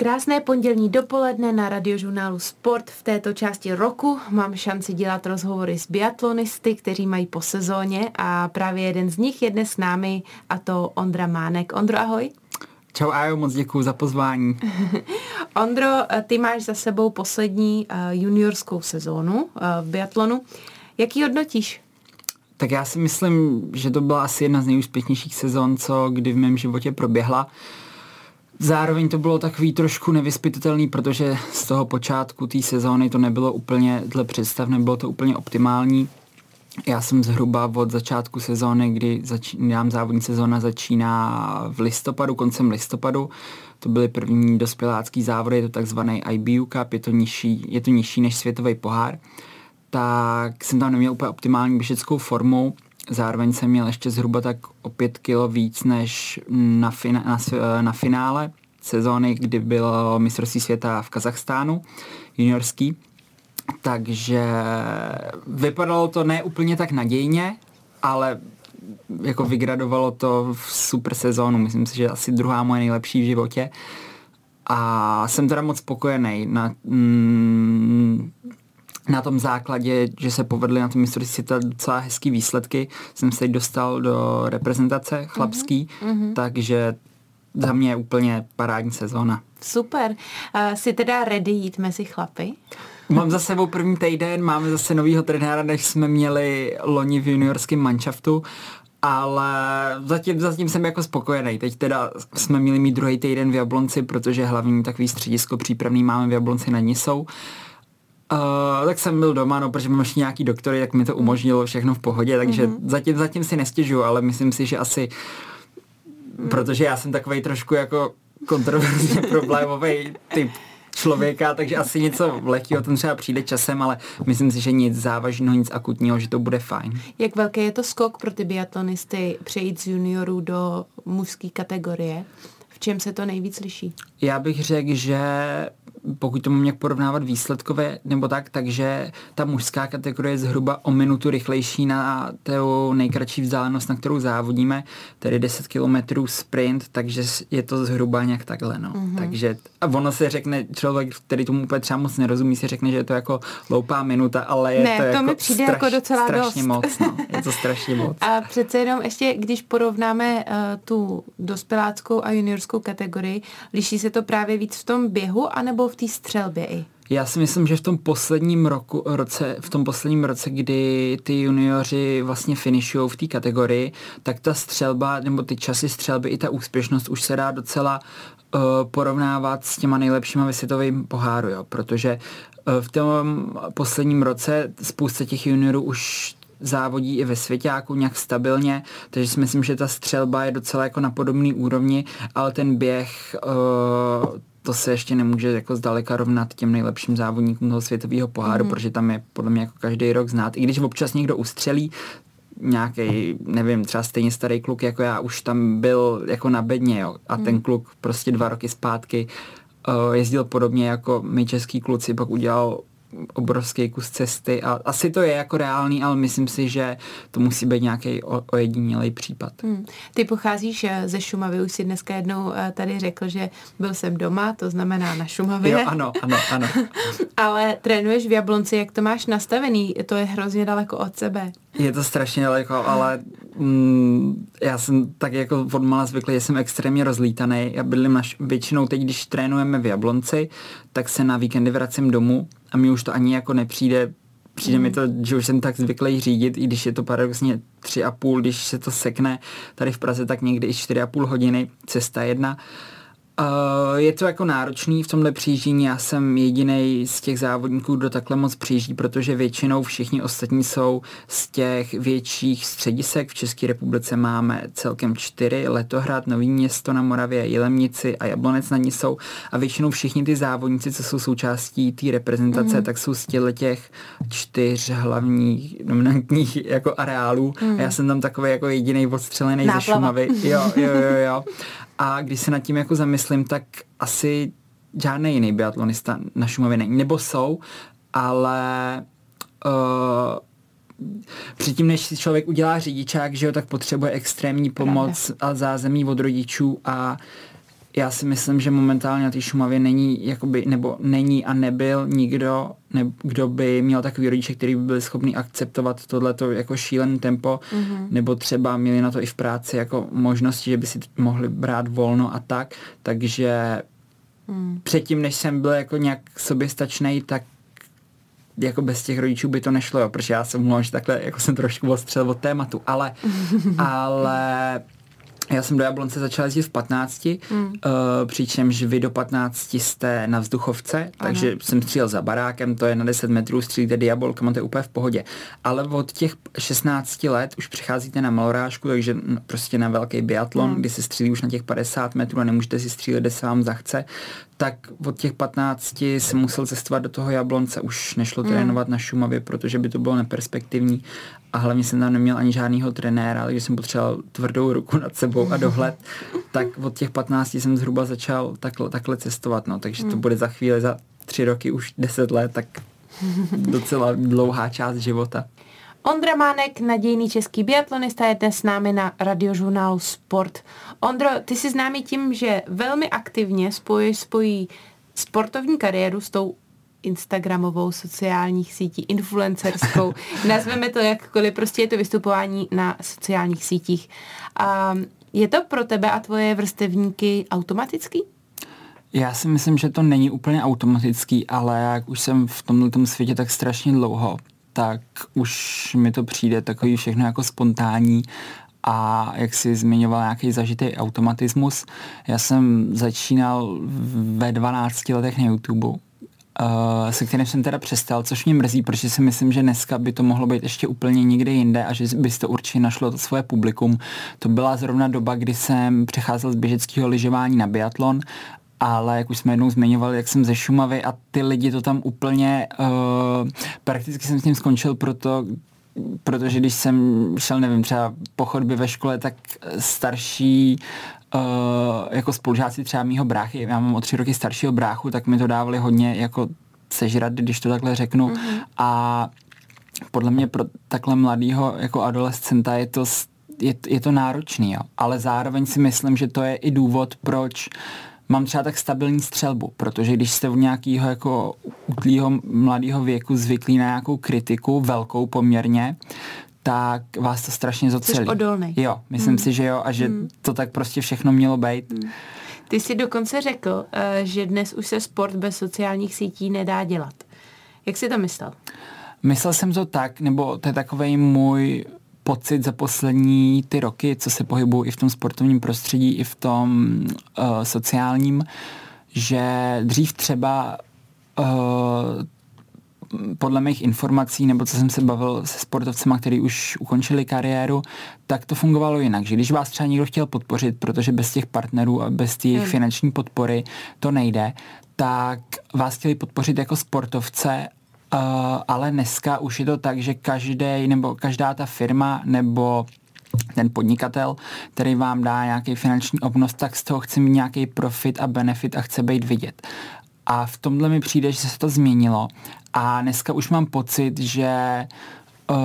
Krásné pondělní dopoledne na radiožurnálu Sport. V této části roku mám šanci dělat rozhovory s biatlonisty, kteří mají po sezóně a právě jeden z nich je dnes s námi a to Ondra Mánek. Ondro, ahoj. Čau Ajo, moc děkuji za pozvání. Ondro, ty máš za sebou poslední eh, juniorskou sezónu eh, v biatlonu. Jaký hodnotíš? Tak já si myslím, že to byla asi jedna z nejúspěšnějších sezon, co kdy v mém životě proběhla. Zároveň to bylo takový trošku nevyspytatelný, protože z toho počátku té sezóny to nebylo úplně dle představ, nebylo to úplně optimální. Já jsem zhruba od začátku sezóny, kdy začínám závodní sezóna začíná v listopadu, koncem listopadu. To byly první dospělácký závody, je to takzvaný IBU Cup, je to nižší, je to nižší než světový pohár. Tak jsem tam neměl úplně optimální běžeckou formu, zároveň jsem měl ještě zhruba tak o pět kilo víc než na, fina, na, na finále sezóny, kdy bylo mistrovství světa v Kazachstánu juniorský takže vypadalo to ne úplně tak nadějně, ale jako vygradovalo to v super sezónu. Myslím si, že asi druhá moje nejlepší v životě. A jsem teda moc spokojený na, mm, na tom základě, že se povedly na tom mistrovství světa docela hezký výsledky. Jsem se dostal do reprezentace chlapský, mm-hmm. takže za mě je úplně parádní sezóna. Super. Uh, jsi teda ready jít mezi chlapy? Mám za sebou první týden, máme zase novýho trenéra, než jsme měli loni v juniorském manšaftu, ale zatím, zatím jsem jako spokojený. Teď teda jsme měli mít druhý týden v Jablonci, protože hlavní takový středisko přípravný máme v Jablonci nad Nisou. Uh, tak jsem byl doma, no, protože mám ještě nějaký doktory, tak mi to umožnilo všechno v pohodě, takže mm-hmm. zatím, zatím si nestěžuju, ale myslím si, že asi, mm. protože já jsem takový trošku jako kontroverzně problémový typ člověka, takže asi něco lehkého ten třeba přijde časem, ale myslím si, že nic závažného, nic akutního, že to bude fajn. Jak velký je to skok pro ty biatlonisty přejít z juniorů do mužské kategorie? V čem se to nejvíc liší? Já bych řekl, že pokud to mám nějak porovnávat výsledkové nebo tak, takže ta mužská kategorie je zhruba o minutu rychlejší na tu nejkratší vzdálenost, na kterou závodíme, tedy 10 km sprint, takže je to zhruba nějak takhle. No. Mm-hmm. Takže a ono se řekne, člověk, který tomu úplně třeba moc nerozumí, si řekne, že je to jako loupá minuta, ale je ne, to, to jako mi přijde straš, jako docela strašně dost. moc. No. Je to strašně moc. A přece jenom ještě, když porovnáme uh, tu dospěláckou a juniorskou kategorii, liší se to právě víc v tom běhu, anebo v té střelbě i? Já si myslím, že v tom posledním roku, roce, v tom posledním roce, kdy ty junioři vlastně finišují v té kategorii, tak ta střelba nebo ty časy střelby i ta úspěšnost už se dá docela uh, porovnávat s těma nejlepšíma ve poháru, jo, protože uh, v tom posledním roce spousta těch juniorů už závodí i ve svěťáku nějak stabilně, takže si myslím, že ta střelba je docela jako na podobné úrovni, ale ten běh uh, to se ještě nemůže jako zdaleka rovnat těm nejlepším závodníkům toho světového poháru, mm. protože tam je podle mě jako každý rok znát. I když občas někdo ustřelí, nějaký, nevím, třeba stejně starý kluk jako já, už tam byl jako na bedně, jo, a mm. ten kluk prostě dva roky zpátky uh, jezdil podobně jako my český kluci, pak udělal obrovský kus cesty a asi to je jako reálný, ale myslím si, že to musí být nějaký ojedinělý případ. Hmm. Ty pocházíš eh, ze Šumavy, už si dneska jednou eh, tady řekl, že byl jsem doma, to znamená na Šumavě. Jo, ano, ano, ano. ale trénuješ v Jablonci, jak to máš nastavený? To je hrozně daleko od sebe. Je to strašně daleko, ale mm, já jsem tak jako od mala zvyklý, že jsem extrémně rozlítaný. Já bydlím naš, většinou teď, když trénujeme v Jablonci, tak se na víkendy vracím domů a mi už to ani jako nepřijde Přijde mm. mi to, že už jsem tak zvyklý řídit, i když je to paradoxně tři a půl, když se to sekne tady v Praze, tak někdy i čtyři a půl hodiny, cesta jedna. Uh, Uh, je to jako náročný v tomhle přijíždění, já jsem jediný z těch závodníků, kdo takhle moc přijíždí, protože většinou všichni ostatní jsou z těch větších středisek. V České republice máme celkem čtyři, Letohrad, Nový město na Moravě, Jilemnici a Jablonec na ní jsou a většinou všichni ty závodníci, co jsou součástí té reprezentace, mm. tak jsou z těch čtyř hlavních dominantních jako areálů mm. a já jsem tam takový jako jediný odstřelený ze Šumavy. Jo, jo, jo, jo. A když se nad tím jako zamyslím, tak asi žádný jiný biatlonista na Šumavě není. Nebo jsou, ale uh, předtím, než si člověk udělá řidičák, že jo, tak potřebuje extrémní pomoc a zázemí od rodičů a já si myslím, že momentálně na té Šumavě není, jakoby, nebo není a nebyl nikdo, ne, kdo by měl takový rodiče, který by byl schopný akceptovat tohleto jako šílený tempo, mm-hmm. nebo třeba měli na to i v práci jako možnosti, že by si mohli brát volno a tak, takže mm. předtím, než jsem byl jako nějak soběstačný, tak jako bez těch rodičů by to nešlo, jo, protože já jsem mluvil, že takhle jako jsem trošku odstřel od tématu, ale, ale já jsem do Jablonce začal jezdit v 15, mm. uh, přičemž vy do 15 jste na vzduchovce, ano. takže jsem střílel za barákem, to je na 10 metrů, střílíte diabolkama, to je úplně v pohodě. Ale od těch 16 let už přicházíte na malorážku, takže prostě na velký biatlon, mm. kdy se střílí už na těch 50 metrů a nemůžete si střílet, kde se vám zachce, tak od těch 15 jsem musel cestovat do toho Jablonce, už nešlo mm. trénovat na Šumavě, protože by to bylo neperspektivní a hlavně jsem tam neměl ani žádného trenéra, takže jsem potřeboval tvrdou ruku nad sebou a dohled, tak od těch 15 jsem zhruba začal takhle, takhle cestovat, no, takže to mm. bude za chvíli, za tři roky, už deset let, tak docela dlouhá část života. Ondra Mánek, nadějný český biatlonista, je dnes s námi na radiožurnálu Sport. Ondro, ty jsi známý tím, že velmi aktivně spojuješ spojí sportovní kariéru s tou Instagramovou, sociálních sítí, influencerskou, nazveme to jakkoliv, prostě je to vystupování na sociálních sítích. A je to pro tebe a tvoje vrstevníky automatický? Já si myslím, že to není úplně automatický, ale jak už jsem v tomto světě tak strašně dlouho, tak už mi to přijde takový všechno jako spontánní a jak si zmiňoval nějaký zažitý automatismus. Já jsem začínal ve 12 letech na YouTube, Uh, se kterým jsem teda přestal, což mě mrzí, protože si myslím, že dneska by to mohlo být ještě úplně někde jinde a že byste určitě našlo to svoje publikum. To byla zrovna doba, kdy jsem přecházel z běžeckého lyžování na biatlon ale jak už jsme jednou zmiňovali, jak jsem ze Šumavy a ty lidi to tam úplně, uh, prakticky jsem s tím skončil proto, protože když jsem šel, nevím, třeba po chodbě ve škole, tak starší uh, jako spolužáci třeba mýho bráchy, já mám o tři roky staršího bráchu, tak mi to dávali hodně jako sežrat, když to takhle řeknu mm-hmm. a podle mě pro takhle mladého jako adolescenta je to je, je to náročný, jo. ale zároveň si myslím, že to je i důvod, proč uh, mám třeba tak stabilní střelbu, protože když jste u nějakého jako útlýho mladého věku zvyklí na nějakou kritiku, velkou poměrně, tak vás to strašně zocelí. Jsi odolný. Jo, myslím hmm. si, že jo a že hmm. to tak prostě všechno mělo být. Hmm. Ty jsi dokonce řekl, eh, že dnes už se sport bez sociálních sítí nedá dělat. Jak jsi to myslel? Myslel jsem to tak, nebo to je takový můj pocit za poslední ty roky, co se pohybují i v tom sportovním prostředí, i v tom uh, sociálním, že dřív třeba uh, podle mých informací, nebo co jsem se bavil se sportovcema, kteří už ukončili kariéru, tak to fungovalo jinak. Že když vás třeba někdo chtěl podpořit, protože bez těch partnerů a bez těch hmm. finanční podpory to nejde, tak vás chtěli podpořit jako sportovce Ale dneska už je to tak, že každý nebo každá ta firma nebo ten podnikatel, který vám dá nějaký finanční obnos, tak z toho chce mít nějaký profit a benefit a chce být vidět. A v tomhle mi přijde, že se to změnilo a dneska už mám pocit, že uh,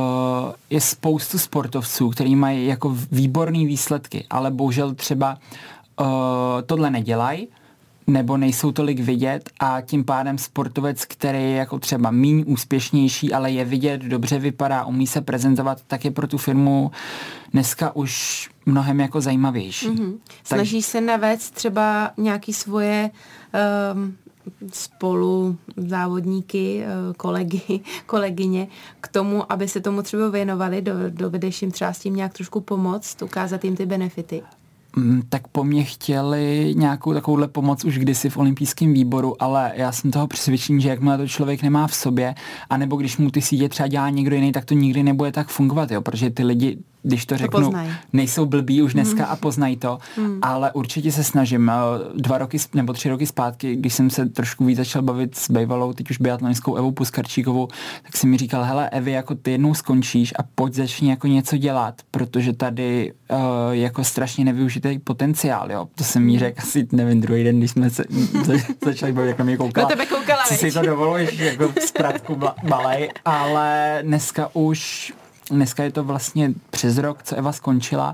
je spoustu sportovců, kteří mají jako výborné výsledky, ale bohužel třeba uh, tohle nedělají, nebo nejsou tolik vidět a tím pádem sportovec, který je jako třeba míň úspěšnější, ale je vidět, dobře vypadá, umí se prezentovat, tak je pro tu firmu dneska už mnohem jako zajímavější. Mm-hmm. Snaží tak... se navést třeba nějaký svoje um, spolu závodníky, eh, kolegy, kolegyně k tomu, aby se tomu třeba věnovali, dovedeš jim třeba s tím nějak trošku pomoct, ukázat jim ty benefity? Mm, tak po mně chtěli nějakou takovouhle pomoc už kdysi v olympijském výboru, ale já jsem toho přesvědčený, že jakmile to člověk nemá v sobě, anebo když mu ty sítě třeba dělá někdo jiný, tak to nikdy nebude tak fungovat, jo, protože ty lidi když to řeknu, to nejsou blbí už dneska mm. a poznají to, mm. ale určitě se snažím. Eh, dva roky nebo tři roky zpátky, když jsem se trošku víc začal bavit s bývalou, teď už biatlonickou Evou Puskarčíkovou, tak si mi říkal, hele Evi, jako ty jednou skončíš a pojď začni jako něco dělat, protože tady uh, jako strašně nevyužitý potenciál, jo. To jsem mi hmm. řekl asi, nevím, druhý den, když jsme se začali bavit, jak na mě koukala. Na tebe koukala, si to dovoluješ, jako zkrátku malej, ale dneska už dneska je to vlastně přes rok, co Eva skončila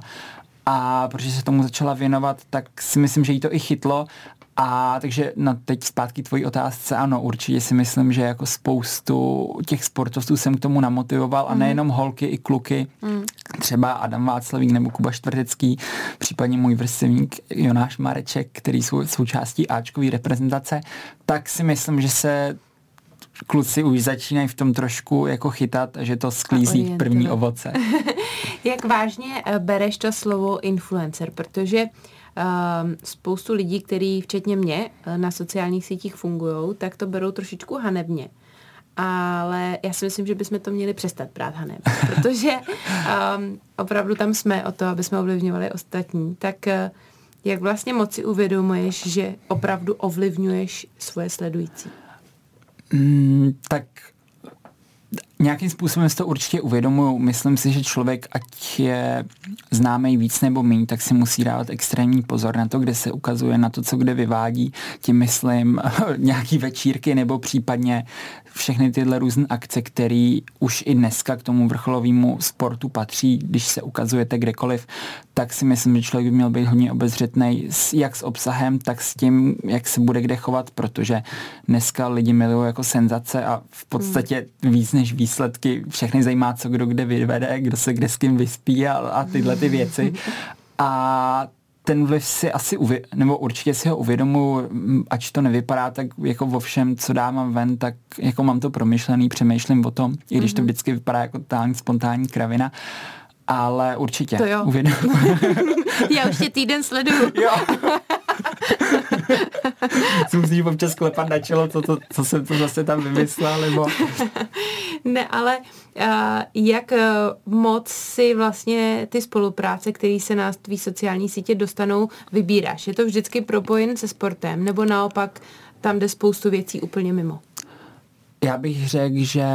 a protože se tomu začala věnovat, tak si myslím, že jí to i chytlo a takže na teď zpátky tvojí otázce, ano, určitě si myslím, že jako spoustu těch sportovců jsem k tomu namotivoval mm. a mhm. nejenom holky, i kluky, mm. třeba Adam Václavík nebo Kuba Štvrtecký, případně můj vrstevník Jonáš Mareček, který jsou součástí Ačkové reprezentace, tak si myslím, že se kluci už začínají v tom trošku jako chytat, že to sklízí první ovoce. Jak vážně eh, bereš to slovo influencer, protože uh, spoustu lidí, kteří včetně mě eh, na sociálních sítích fungují, tak to berou trošičku hanebně. Ale já si myslím, že bychom to měli přestat brát haneb, protože um, opravdu tam jsme o to, aby jsme ovlivňovali ostatní. Tak uh, jak vlastně moci uvědomuješ, že opravdu ovlivňuješ svoje sledující? Mm, tak nějakým způsobem si to určitě uvědomuju. Myslím si, že člověk, ať je známý víc nebo méně, tak si musí dávat extrémní pozor na to, kde se ukazuje, na to, co kde vyvádí. Tím myslím nějaký večírky nebo případně všechny tyhle různé akce, které už i dneska k tomu vrcholovému sportu patří, když se ukazujete kdekoliv, tak si myslím, že člověk by měl být hodně obezřetný jak s obsahem, tak s tím, jak se bude kde chovat, protože dneska lidi milují jako senzace a v podstatě víc než výsledky všechny zajímá, co kdo kde vyvede, kdo se kde s kým vyspí a, a tyhle ty věci. A ten vliv si asi uvě- nebo určitě si ho uvědomuji, ať to nevypadá tak jako vo všem, co dávám ven, tak jako mám to promyšlený, přemýšlím o tom, i když to mhm. vždycky vypadá jako totální spontánní kravina. Ale určitě. To jo. Já už tě týden sleduju. jo. si musíš občas klepat na čelo, to, to, co jsem to zase tam vymyslel, nebo... ne, ale uh, jak uh, moc si vlastně ty spolupráce, které se na tvý sociální sítě dostanou, vybíráš? Je to vždycky propojen se sportem, nebo naopak tam jde spoustu věcí úplně mimo? Já bych řekl, že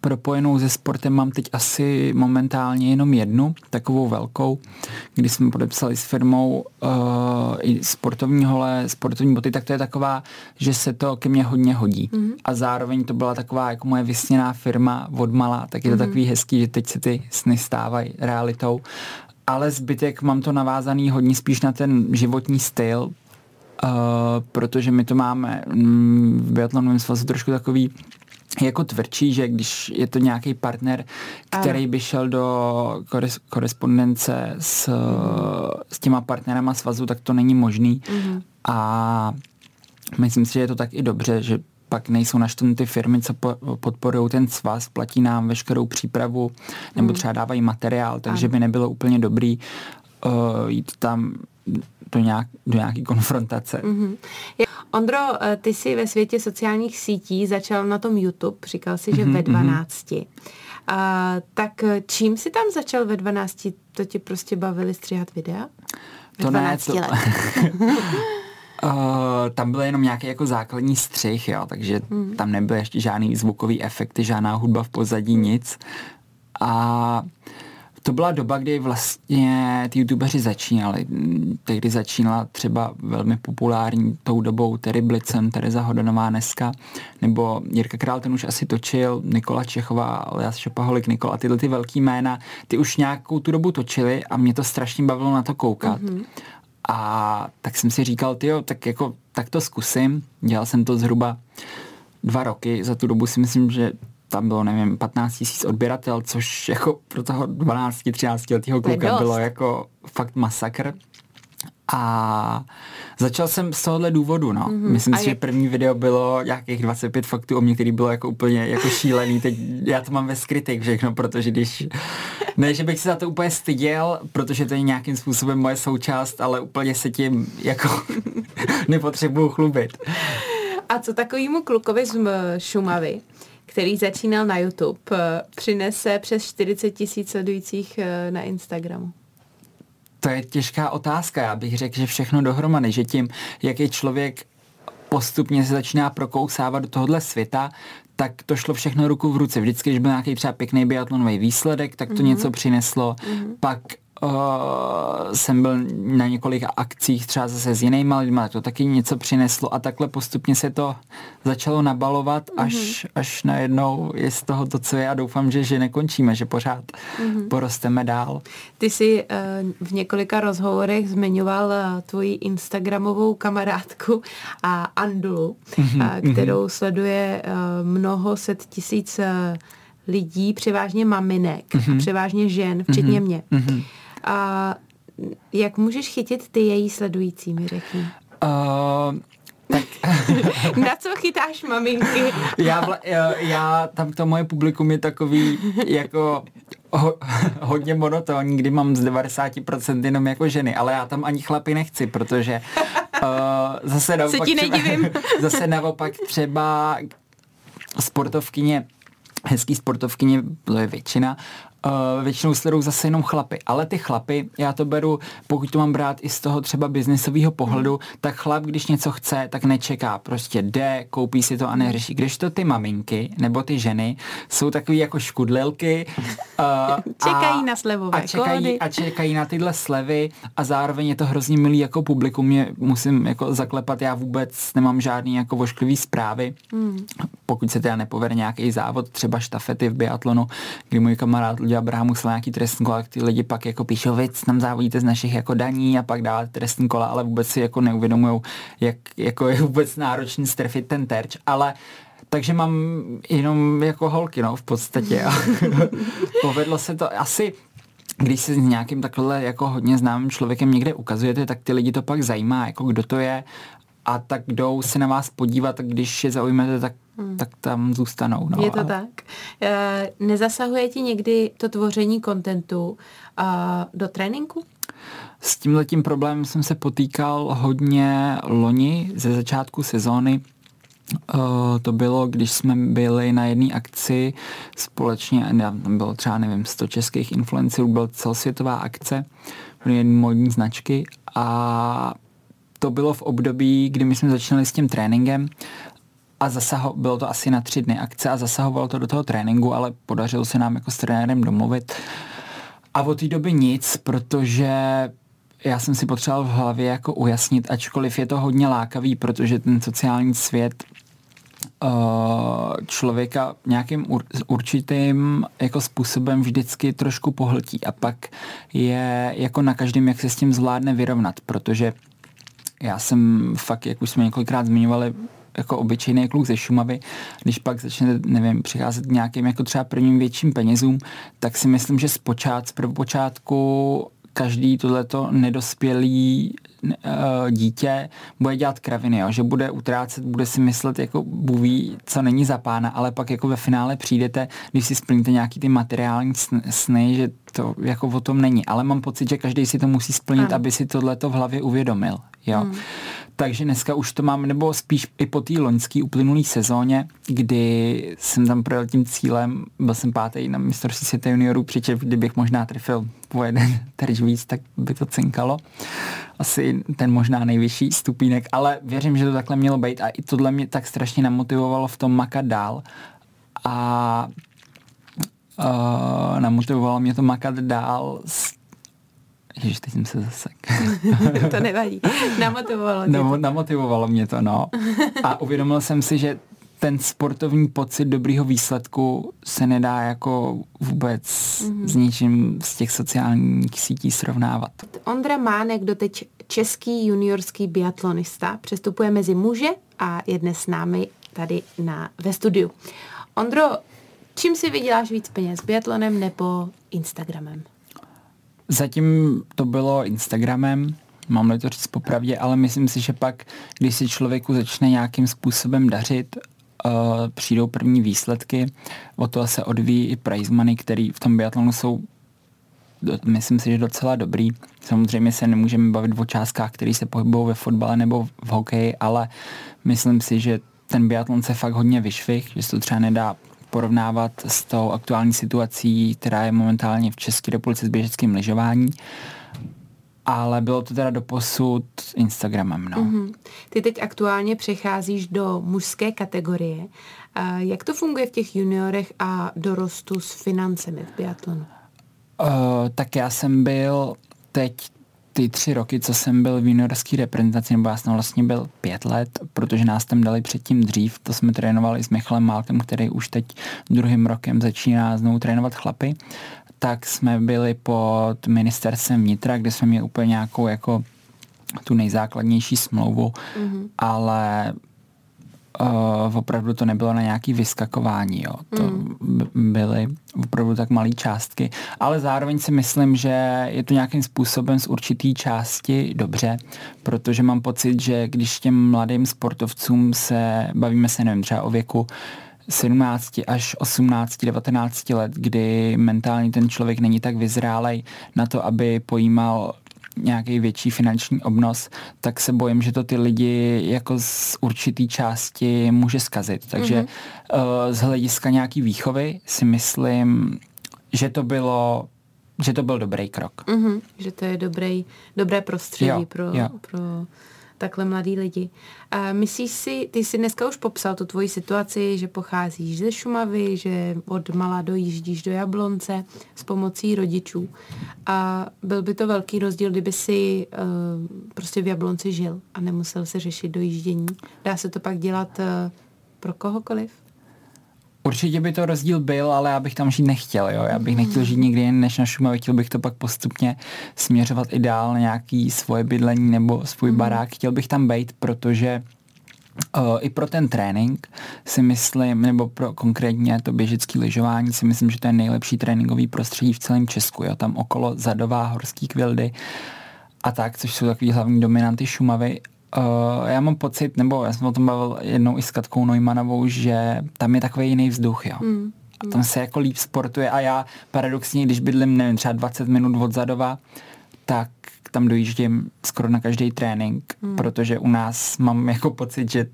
propojenou se sportem mám teď asi momentálně jenom jednu, takovou velkou, kdy jsme podepsali s firmou uh, i sportovní hole, sportovní boty, tak to je taková, že se to ke mně hodně hodí. Mm-hmm. A zároveň to byla taková jako moje vysněná firma od mala, tak je to mm-hmm. takový hezký, že teď se ty sny stávají realitou. Ale zbytek mám to navázaný hodně spíš na ten životní styl, Uh, protože my to máme mm, v biatlonovém svazu trošku takový jako tvrdší, že když je to nějaký partner, který by šel do kores- korespondence s, mm. s těma partnerama svazu, tak to není možný. Mm. A myslím si, že je to tak i dobře, že pak nejsou naštvané ty firmy, co po, podporují ten svaz, platí nám veškerou přípravu nebo mm. třeba dávají materiál, takže by nebylo úplně dobrý uh, jít tam do, nějak, do nějaký konfrontace. Mm-hmm. Ondro, eh, ty jsi ve světě sociálních sítí začal na tom YouTube, říkal si, že mm-hmm. ve 12. Uh, tak čím jsi tam začal ve 12? To tě prostě bavili stříhat videa? Ve to ne, to... Let. Uh, tam byl jenom nějaký jako základní střih, jo, takže hmm. tam nebyly ještě žádný zvukový efekty, žádná hudba v pozadí, nic. A to byla doba, kdy vlastně ty youtubeři začínali. Tehdy začínala třeba velmi populární tou dobou Terry Blitzen, Tereza Hodanová dneska, nebo Jirka Král, ten už asi točil, Nikola Čechová, Elias Šopaholik, Nikola, tyhle ty velký jména, ty už nějakou tu dobu točili a mě to strašně bavilo na to koukat. Mm-hmm. A tak jsem si říkal, ty tak jako, tak to zkusím. Dělal jsem to zhruba dva roky. Za tu dobu si myslím, že tam bylo, nevím, 15 tisíc odběratel, což jako pro toho 12-13 letého kluka bylo jako fakt masakr. A začal jsem z tohohle důvodu, no. Mm-hmm. Myslím si, je... že první video bylo nějakých 25 faktů o mě, který bylo jako úplně jako šílený. Teď já to mám ve skrytek všechno, protože když... Ne, že bych se za to úplně styděl, protože to je nějakým způsobem moje součást, ale úplně se tím jako nepotřebuju chlubit. A co takovýmu klukovi z Šumavy, který začínal na YouTube, eh, přinese přes 40 tisíc sledujících eh, na Instagramu? To je těžká otázka. Já bych řekl, že všechno dohromady, že tím, jak je člověk postupně se začíná prokousávat do tohohle světa, tak to šlo všechno ruku v ruce. Vždycky, když byl nějaký třeba pěkný biatlonový výsledek, tak to mm-hmm. něco přineslo. Mm-hmm. Pak uh, jsem byl na několika akcích třeba zase s jinýma lidmi, to taky něco přineslo a takhle postupně se to začalo nabalovat, až, mm-hmm. až najednou je z toho to, co je a doufám, že, že nekončíme, že pořád mm-hmm. porosteme dál. Ty jsi uh, v několika rozhovorech zmiňoval uh, tvoji Instagramovou kamarádku a Andulu, mm-hmm. uh, kterou mm-hmm. sleduje uh, mnoho set tisíc uh, lidí, převážně maminek, mm-hmm. převážně žen, včetně mm-hmm. mě. Mm-hmm. A jak můžeš chytit ty její sledující, mi řekni? Uh, tak... Na co chytáš maminky? já, já, já, tam to moje publikum je takový jako ho, hodně monotónní, kdy mám z 90% jenom jako ženy, ale já tam ani chlapy nechci, protože uh, zase naopak. Třeba, zase naopak třeba sportovkyně hezký sportovkyně, to je většina, uh, většinou sledují zase jenom chlapy. Ale ty chlapy, já to beru, pokud to mám brát i z toho třeba biznesového pohledu, mm. tak chlap, když něco chce, tak nečeká. Prostě jde, koupí si to a neřeší. Když to ty maminky nebo ty ženy jsou takový jako škudlilky. Uh, čekají a, na slevové a čekají, kódy. A čekají na tyhle slevy a zároveň je to hrozně milý jako publikum. Mě musím jako zaklepat, já vůbec nemám žádný jako vošklivý zprávy. Mm. Pokud se teda nepovede nějaký závod, třeba štafety v biatlonu, kdy můj kamarád Luděl Abraham musel nějaký trestní kola, ty lidi pak jako píšou, vy tam závodíte z našich jako daní a pak dáváte trestní kola, ale vůbec si jako neuvědomují, jak jako je vůbec náročný strefit ten terč, ale takže mám jenom jako holky, no, v podstatě. Povedlo se to asi když se s nějakým takhle jako hodně známým člověkem někde ukazujete, tak ty lidi to pak zajímá, jako kdo to je a tak jdou se na vás podívat, když je zaujmete, tak, hmm. tak tam zůstanou. No, je to a... tak. E, nezasahuje ti někdy to tvoření kontentu do tréninku? S tímhletím problémem jsem se potýkal hodně loni ze začátku sezóny. Uh, to bylo, když jsme byli na jedné akci společně, tam bylo třeba, nevím, 100 českých influencerů, byla celosvětová akce, jedné modní značky a to bylo v období, kdy my jsme začínali s tím tréninkem a zasaho, bylo to asi na tři dny akce a zasahovalo to do toho tréninku, ale podařilo se nám jako s trenérem domluvit. A od té doby nic, protože já jsem si potřeboval v hlavě jako ujasnit, ačkoliv je to hodně lákavý, protože ten sociální svět uh, člověka nějakým určitým jako způsobem vždycky trošku pohltí a pak je jako na každém, jak se s tím zvládne vyrovnat, protože já jsem fakt, jak už jsme několikrát zmiňovali, jako obyčejný kluk ze Šumavy, když pak začne, nevím, přicházet nějakým jako třeba prvním větším penězům, tak si myslím, že zpočát, z prvopočátku každý tohleto nedospělý uh, dítě bude dělat kraviny, jo? že bude utrácet, bude si myslet, jako buví, co není za pána, ale pak jako ve finále přijdete, když si splníte nějaký ty materiální sny, že to jako o tom není. Ale mám pocit, že každý si to musí splnit, ano. aby si tohleto v hlavě uvědomil. Jo. Hmm. Takže dneska už to mám, nebo spíš i po té loňské uplynulé sezóně, kdy jsem tam projel tím cílem, byl jsem pátý na mistrovství světa juniorů, přičem kdybych možná trefil po jeden terč víc, tak by to cinkalo. Asi ten možná nejvyšší stupínek, ale věřím, že to takhle mělo být a i tohle mě tak strašně namotivovalo v tom makat dál. A uh, namotivovalo mě to makat dál s Ježiš, teď jsem se zasek. to nevadí. Namotivovalo mě to. Namotivovalo mě to, no. A uvědomil jsem si, že ten sportovní pocit dobrýho výsledku se nedá jako vůbec mm-hmm. s ničím z těch sociálních sítí srovnávat. Ondra Mánek, doteď český juniorský biatlonista, přestupuje mezi muže a je dnes s námi tady na, ve studiu. Ondro, čím si vyděláš víc peněz, biatlonem nebo Instagramem? Zatím to bylo Instagramem, mám to říct popravdě, ale myslím si, že pak, když si člověku začne nějakým způsobem dařit, uh, přijdou první výsledky, o to se odvíjí i prize money, který v tom biatlonu jsou myslím si, že docela dobrý. Samozřejmě se nemůžeme bavit o částkách, které se pohybují ve fotbale nebo v hokeji, ale myslím si, že ten biatlon se fakt hodně vyšvih, že se to třeba nedá porovnávat s tou aktuální situací, která je momentálně v České republice s běžeckým lyžováním. Ale bylo to teda do posud Instagramem, no. Mm-hmm. Ty teď aktuálně přecházíš do mužské kategorie. A jak to funguje v těch juniorech a dorostu s financemi v biatlonu? Uh, tak já jsem byl teď ty tři roky, co jsem byl v juniorské reprezentaci, nebo já jsem vlastně byl pět let, protože nás tam dali předtím dřív, to jsme trénovali s Michalem Málkem, který už teď druhým rokem začíná znovu trénovat chlapy, tak jsme byli pod ministerstvem vnitra, kde jsme měli úplně nějakou jako tu nejzákladnější smlouvu, mm-hmm. ale uh, opravdu to nebylo na nějaký vyskakování, jo. To mm. byly opravdu tak malé částky, ale zároveň si myslím, že je to nějakým způsobem z určitý části dobře, protože mám pocit, že když těm mladým sportovcům se, bavíme se, nevím, třeba o věku 17 až 18, 19 let, kdy mentálně ten člověk není tak vyzrálej na to, aby pojímal nějaký větší finanční obnos, tak se bojím, že to ty lidi jako z určitý části může zkazit. Takže mm-hmm. z hlediska nějaký výchovy si myslím, že to bylo že to byl dobrý krok. Mm-hmm, že to je dobrý, dobré prostředí jo, pro, jo. pro takhle mladí lidi. A myslíš si, ty jsi dneska už popsal tu tvoji situaci, že pocházíš ze Šumavy, že od mala dojíždíš do Jablonce s pomocí rodičů. A byl by to velký rozdíl, kdyby si uh, prostě v Jablonci žil a nemusel se řešit dojíždění. Dá se to pak dělat uh, pro kohokoliv? Určitě by to rozdíl byl, ale já bych tam žít nechtěl. Jo? Já bych nechtěl žít nikdy jen než na Šumavě, chtěl bych to pak postupně směřovat i dál na nějaký svoje bydlení nebo svůj mm. barák. Chtěl bych tam být, protože Uh, I pro ten trénink si myslím, nebo pro konkrétně to běžecké lyžování si myslím, že to je nejlepší tréninkový prostředí v celém Česku. Jo? Tam okolo Zadová, Horský kvildy a tak, což jsou takový hlavní dominanty Šumavy Uh, já mám pocit, nebo já jsem o tom bavil jednou i s Katkou Neumannovou, že tam je takový jiný vzduch, jo. Mm. A tam se jako líp sportuje a já paradoxně, když bydlím, nevím, třeba 20 minut od Zadova, tak tam dojíždím skoro na každý trénink, mm. protože u nás mám jako pocit, že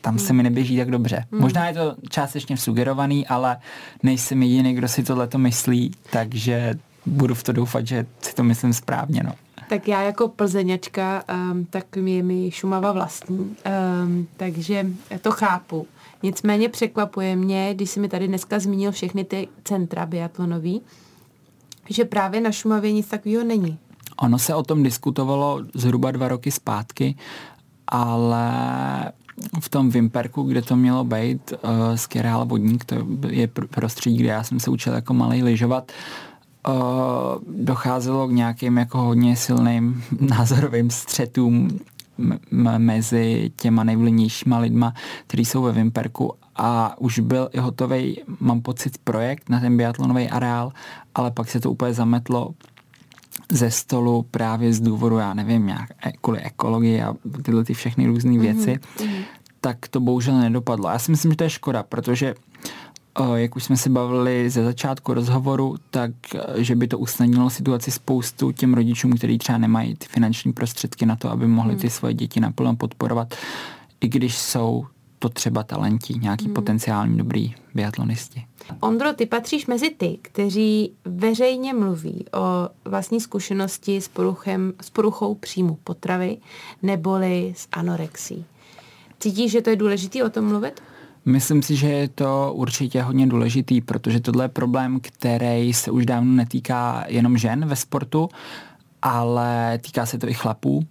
tam se mi neběží tak dobře. Mm. Možná je to částečně sugerovaný, ale nejsem jediný, kdo si tohle to myslí, takže budu v to doufat, že si to myslím správně. No. Tak já jako plzeňačka, um, tak je mi Šumava vlastní, um, takže to chápu. Nicméně překvapuje mě, když jsi mi tady dneska zmínil všechny ty centra biatlonový, že právě na Šumavě nic takového není. Ono se o tom diskutovalo zhruba dva roky zpátky, ale v tom Vimperku, kde to mělo být, uh, Skierál Vodník, to je prostředí, kde já jsem se učil jako malý lyžovat, uh, docházelo k nějakým jako hodně silným názorovým střetům mezi těma nejvlivnějšíma lidma, kteří jsou ve Vimperku a už byl i hotový, mám pocit, projekt na ten biatlonový areál, ale pak se to úplně zametlo ze stolu právě z důvodu, já nevím, nějak e, kvůli ekologii a tyhle ty všechny různé mhm, věci, mm-hmm. tak to bohužel nedopadlo. Já si myslím, že to je škoda, protože jak už jsme se bavili ze začátku rozhovoru, tak že by to usnadnilo situaci spoustu těm rodičům, kteří třeba nemají ty finanční prostředky na to, aby mohli ty hmm. svoje děti naplno podporovat, i když jsou to třeba talenti, nějaký hmm. potenciální dobrý biatlonisti. Ondro, ty patříš mezi ty, kteří veřejně mluví o vlastní zkušenosti s, poruchem, s poruchou příjmu potravy neboli s anorexí. Cítíš, že to je důležité o tom mluvit? Myslím si, že je to určitě hodně důležitý, protože tohle je problém, který se už dávno netýká jenom žen ve sportu, ale týká se to i chlapů.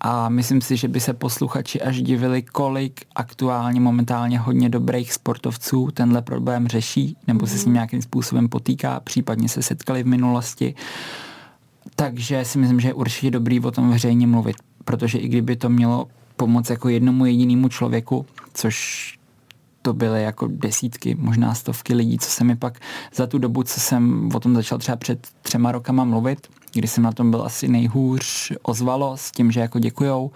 A myslím si, že by se posluchači až divili, kolik aktuálně momentálně hodně dobrých sportovců tenhle problém řeší, nebo se s ním nějakým způsobem potýká, případně se setkali v minulosti. Takže si myslím, že je určitě dobrý o tom veřejně mluvit, protože i kdyby to mělo pomoct jako jednomu jedinému člověku, což to byly jako desítky, možná stovky lidí, co se mi pak za tu dobu, co jsem o tom začal třeba před třema rokama mluvit, kdy jsem na tom byl asi nejhůř, ozvalo s tím, že jako děkujou.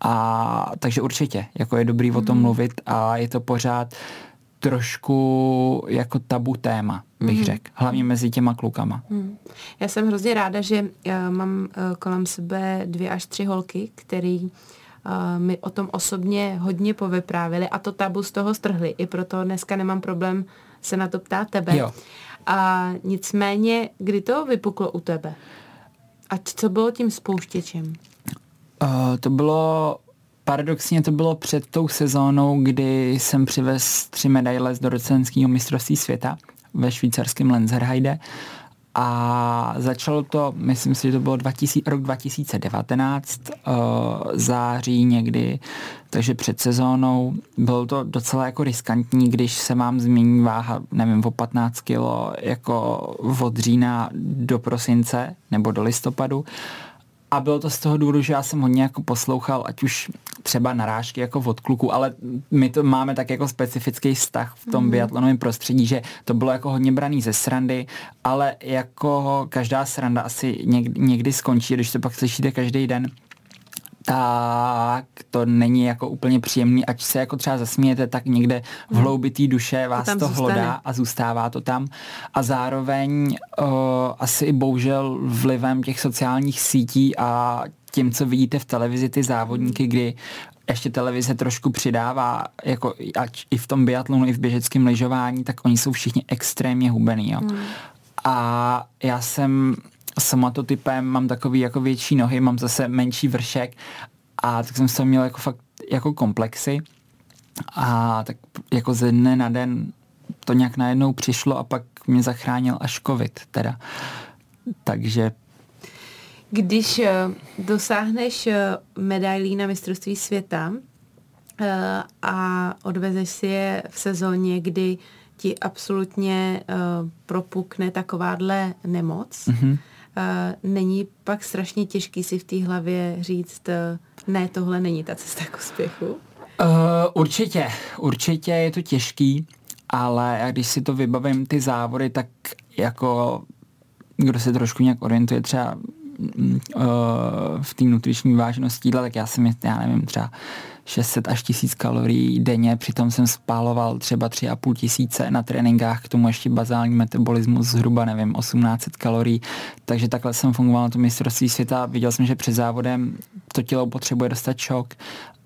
A takže určitě, jako je dobrý mm. o tom mhm. mluvit a je to pořád trošku jako tabu téma, bych mm. řekl. Hlavně mezi těma klukama. Mm. Já jsem hrozně ráda, že já mám eh, kolem sebe dvě až tři holky, který mi o tom osobně hodně povyprávili a to tabu z toho strhli. I proto dneska nemám problém se na to ptát tebe. Jo. A nicméně, kdy to vypuklo u tebe? A co bylo tím spouštěčem? Uh, to bylo paradoxně to bylo před tou sezónou, kdy jsem přivez tři medaile z dorocenského mistrovství světa ve švýcarském Lenzerheide a začalo to, myslím si, že to bylo 2000, rok 2019, uh, září někdy, takže před sezónou. Bylo to docela jako riskantní, když se vám změní váha, nevím, o 15 kilo jako od října do prosince nebo do listopadu. A bylo to z toho důvodu, že já jsem hodně jako poslouchal, ať už třeba narážky jako od kluku, ale my to máme tak jako specifický vztah v tom mm. biatlonovém prostředí, že to bylo jako hodně braný ze srandy, ale jako každá sranda asi někdy, někdy skončí, když to pak slyšíte každý den, tak to není jako úplně příjemný, ať se jako třeba zasmějete, tak někde v hmm. hloubi té duše vás to, to hlodá a zůstává to tam. A zároveň uh, asi i bohužel vlivem těch sociálních sítí a tím, co vidíte v televizi, ty závodníky, kdy ještě televize trošku přidává, jako ať i v tom biatlonu, i v běžeckém lyžování, tak oni jsou všichni extrémně hubený. Jo. Hmm. A já jsem somatotypem, mám takový jako větší nohy, mám zase menší vršek a tak jsem se měl jako fakt jako komplexy a tak jako ze dne na den to nějak najednou přišlo a pak mě zachránil až covid teda. Takže když uh, dosáhneš uh, medailí na mistrovství světa uh, a odvezeš si je v sezóně, kdy ti absolutně propukne takováhle nemoc, mm-hmm není pak strašně těžký si v té hlavě říct, eh, ne, tohle není ta cesta k úspěchu? Uh, určitě, určitě je to těžký, ale když si to vybavím ty závody, tak jako kdo se trošku nějak orientuje třeba uh, v té nutriční vážnosti tak já jsem, já nevím, třeba 600 až 1000 kalorií denně, přitom jsem spáloval třeba 3,5 tisíce na tréninkách, k tomu ještě bazální metabolismus zhruba, nevím, 1800 kalorií, takže takhle jsem fungoval na tom mistrovství světa, viděl jsem, že před závodem to tělo potřebuje dostat šok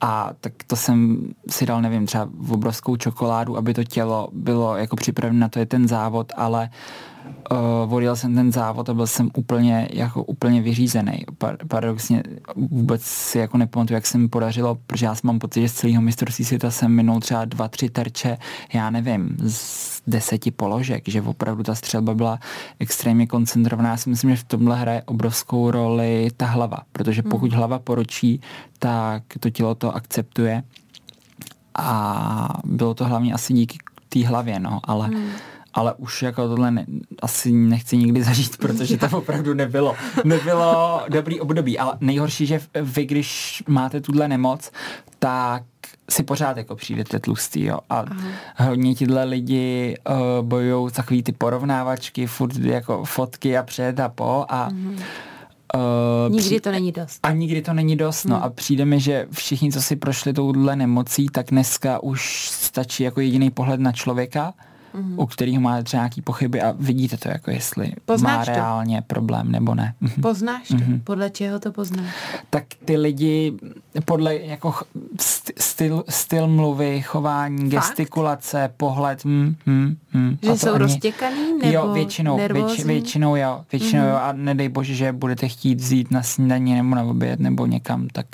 a tak to jsem si dal, nevím, třeba v obrovskou čokoládu, aby to tělo bylo jako připravené na to je ten závod, ale uh, uh, odjel jsem ten závod a byl jsem úplně, jako úplně vyřízený. Paradoxně vůbec si jako nepamatuju, jak se mi podařilo, protože já mám pocit, že z celého mistrovství světa jsem minul třeba dva, tři terče, já nevím, z deseti položek, že opravdu ta střelba byla extrémně koncentrovaná. Já si myslím, že v tomhle hraje obrovskou roli ta hlava, protože hmm. pokud hmm. hlava poročí, tak to tělo to akceptuje a bylo to hlavně asi díky té hlavě, no, ale hmm ale už jako tohle ne, asi nechci nikdy zažít, protože to opravdu nebylo, nebylo dobrý období, ale nejhorší, že vy, když máte tuhle nemoc, tak si pořád jako přijdete tlustý, jo. A Aha. hodně tyhle lidi uh, bojují takový ty porovnávačky, furt jako fotky a před a po a uh-huh. Uh, nikdy to není dost. A nikdy to není dost, no hmm. a přijde mi, že všichni, co si prošli touhle nemocí, tak dneska už stačí jako jediný pohled na člověka mm-hmm. u kterého máte třeba nějaký pochyby a vidíte to, jako jestli Poznáš má to? reálně problém nebo ne. Mhm. Poznáš to? Mm-hmm. Podle čeho to poznáš? Tak ty lidi podle jako styl, styl mluvy, chování, Fakt? gestikulace, pohled. Mm, mm, mm, že jsou oni, roztěkaný nebo Jo, většinou, věč, většinou jo, většinou mm-hmm. jo a nedej bože, že budete chtít vzít na snídaní nebo na oběd nebo někam, tak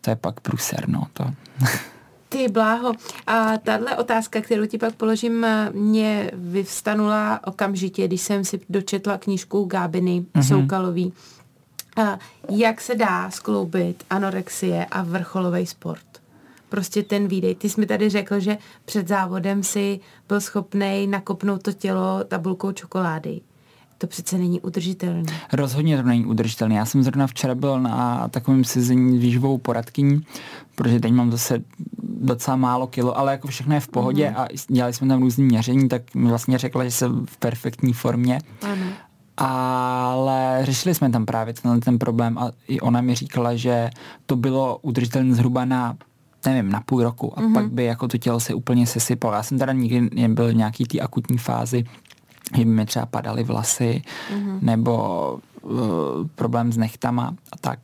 to je pak průser, no to. Ty bláho. A tahle otázka, kterou ti pak položím, mě vyvstanula okamžitě, když jsem si dočetla knížku Gábiny mm-hmm. Soukalový. A jak se dá skloubit anorexie a vrcholový sport? Prostě ten výdej. Ty jsi mi tady řekl, že před závodem si byl schopný nakopnout to tělo tabulkou čokolády to přece není udržitelné. Rozhodně to není udržitelné. Já jsem zrovna včera byl na takovém sezení výživou poradkyní, protože teď mám zase docela málo kilo, ale jako všechno je v pohodě mm-hmm. a dělali jsme tam různý měření, tak mi vlastně řekla, že jsem v perfektní formě. Ano. Ale řešili jsme tam právě ten, ten problém a i ona mi říkala, že to bylo udržitelné zhruba na nevím, na půl roku a mm-hmm. pak by jako to tělo se úplně sesypalo. Já jsem teda nikdy nebyl v nějaký té akutní fázi, že by mi třeba padaly vlasy mm-hmm. nebo uh, problém s nechtama a tak.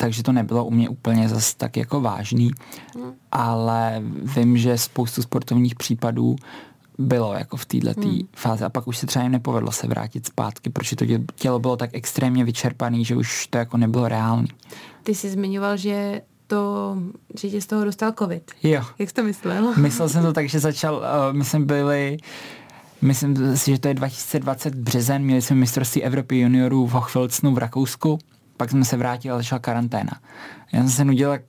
Takže to nebylo u mě úplně zase tak jako vážný, mm. ale vím, že spoustu sportovních případů bylo jako v této hmm. fázi a pak už se třeba jim nepovedlo se vrátit zpátky, protože to tělo bylo tak extrémně vyčerpané, že už to jako nebylo reálný. Ty jsi zmiňoval, že to, že tě z toho dostal covid. Jo. Jak jsi to myslel? Myslel jsem to tak, že začal, uh, my jsme byli myslím si, že to je 2020 březen, měli jsme mistrovství Evropy juniorů v Hochfilcnu v Rakousku, pak jsme se vrátili a začala karanténa. Já jsem se nudil, jak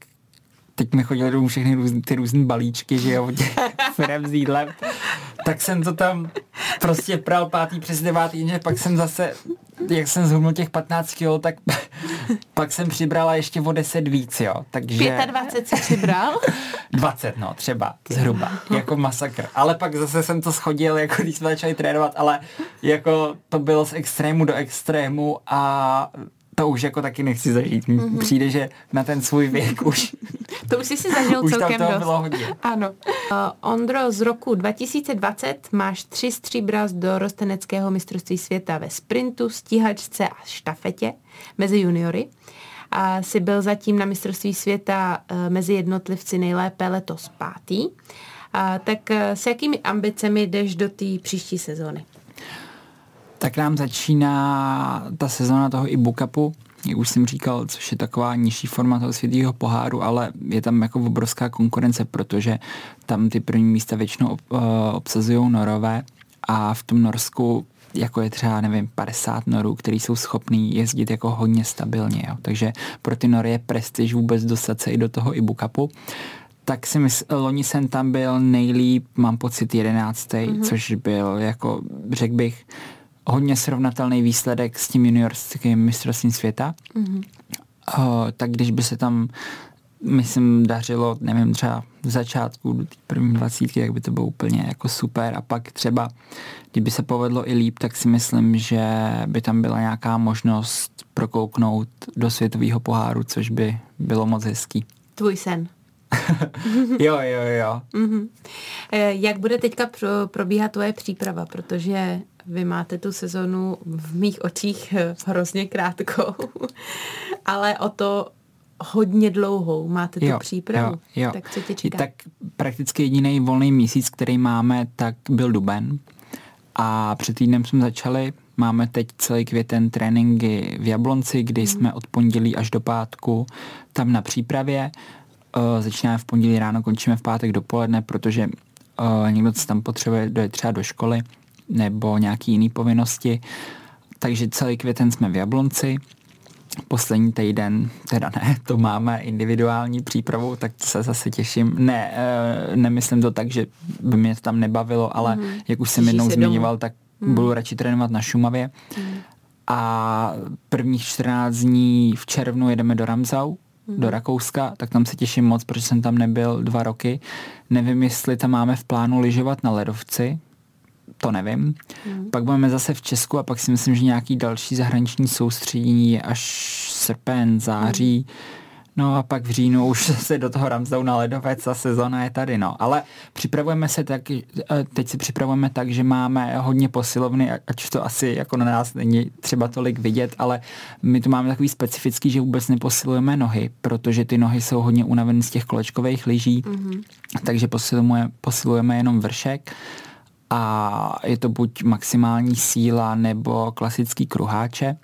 teď mi chodili domů všechny růz, ty různé balíčky, že jo, firem s jídlem. Tak jsem to tam prostě pral pátý přes devátý, jenže pak jsem zase, jak jsem zhubnul těch 15 kg, tak pak jsem přibrala ještě o 10 víc, jo. Takže... 25 si přibral? 20, no, třeba, zhruba, jako masakr. Ale pak zase jsem to schodil, jako když jsme začali trénovat, ale jako to bylo z extrému do extrému a to už jako taky nechci zažít. Mm-hmm. Přijde, že na ten svůj věk už... to už jsi si zažil už celkem tam toho dost. bylo hodně. Ano. Uh, Ondro, z roku 2020 máš tři stříbra z dorosteneckého mistrovství světa ve sprintu, stíhačce a štafetě mezi juniory. A jsi byl zatím na mistrovství světa uh, mezi jednotlivci nejlépe letos pátý. A tak uh, s jakými ambicemi jdeš do té příští sezóny? Tak nám začíná ta sezóna toho Ibu Cupu, jak už jsem říkal, což je taková nižší forma toho světého poháru, ale je tam jako obrovská konkurence, protože tam ty první místa většinou ob, uh, obsazují norové a v tom Norsku jako je třeba, nevím, 50 norů, který jsou schopní jezdit jako hodně stabilně. Jo. Takže pro ty nory je prestiž vůbec dostat se i do toho Ibu Cupu tak si mysl, loni jsem tam byl nejlíp, mám pocit jedenáctý, mm-hmm. což byl jako, řekl bych, hodně srovnatelný výsledek s tím juniorským mistrovstvím světa. Mm-hmm. Uh, tak když by se tam myslím, dařilo, nevím, třeba v začátku do té první dvacítky, tak by to bylo úplně jako super a pak třeba, kdyby se povedlo i líp, tak si myslím, že by tam byla nějaká možnost prokouknout do světového poháru, což by bylo moc hezký. Tvůj sen. jo, jo, jo. Mm-hmm. Jak bude teďka pro, probíhat tvoje příprava, protože vy máte tu sezonu v mých očích hrozně krátkou, ale o to hodně dlouhou máte tu jo, přípravu. Jo, jo. Tak co tě čeká? Tak prakticky jediný volný měsíc, který máme, tak byl duben. A před týdnem jsme začali, máme teď celý květen tréninky v Jablonci, kdy mm. jsme od pondělí až do pátku tam na přípravě. Uh, začínáme v pondělí ráno, končíme v pátek dopoledne, protože uh, někdo se tam potřebuje dojet třeba do školy nebo nějaký jiný povinnosti. Takže celý květen jsme v Jablonci. Poslední týden, teda ne, to máme individuální přípravu, tak se zase těším. Ne, uh, nemyslím to tak, že by mě to tam nebavilo, ale mm. jak už jsem jednou zmiňoval, tak mm. budu radši trénovat na Šumavě. Mm. A prvních 14 dní v červnu jedeme do Ramzau, do Rakouska, tak tam se těším moc, protože jsem tam nebyl dva roky. Nevím, jestli tam máme v plánu lyžovat na ledovci, to nevím. Mm. Pak budeme zase v Česku a pak si myslím, že nějaký další zahraniční soustředění je až srpen, září. Mm. No a pak v říjnu už se do toho Ramsdau na ledovec a sezona je tady, no. Ale připravujeme se tak, teď si připravujeme tak, že máme hodně posilovny, ať to asi jako na nás není třeba tolik vidět, ale my tu máme takový specifický, že vůbec neposilujeme nohy, protože ty nohy jsou hodně unavené z těch kolečkových lyží, mm-hmm. takže posilujeme, posilujeme jenom vršek a je to buď maximální síla nebo klasický kruháče.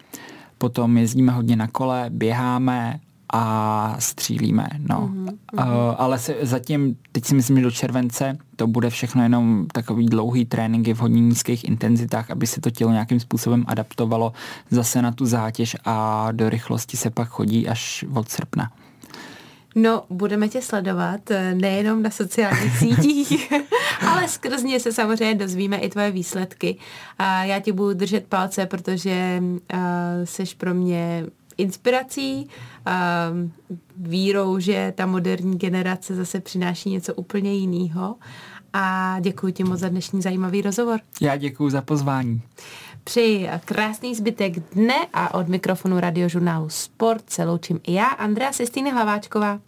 Potom jezdíme hodně na kole, běháme, a střílíme, no. Mm-hmm. Uh, ale se, zatím, teď si myslím, že do července to bude všechno jenom takový dlouhý tréninky v hodně nízkých intenzitách, aby se to tělo nějakým způsobem adaptovalo zase na tu zátěž a do rychlosti se pak chodí až od srpna. No, budeme tě sledovat eh, nejenom na sociálních sítích, ale skrz ně se samozřejmě dozvíme i tvoje výsledky. A já ti budu držet palce, protože uh, seš pro mě inspirací, um, vírou, že ta moderní generace zase přináší něco úplně jiného. A děkuji ti moc za dnešní zajímavý rozhovor. Já děkuji za pozvání. Přeji krásný zbytek dne a od mikrofonu radiožurnálu Sport se loučím i já, Andrea Sestýny Hlaváčková.